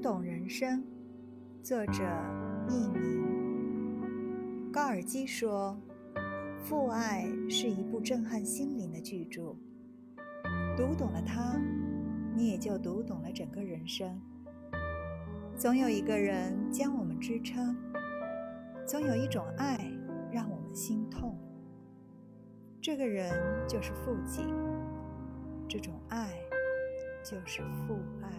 懂人生，作者佚名。高尔基说：“父爱是一部震撼心灵的巨著，读懂了它，你也就读懂了整个人生。总有一个人将我们支撑，总有一种爱让我们心痛。这个人就是父亲，这种爱就是父爱。”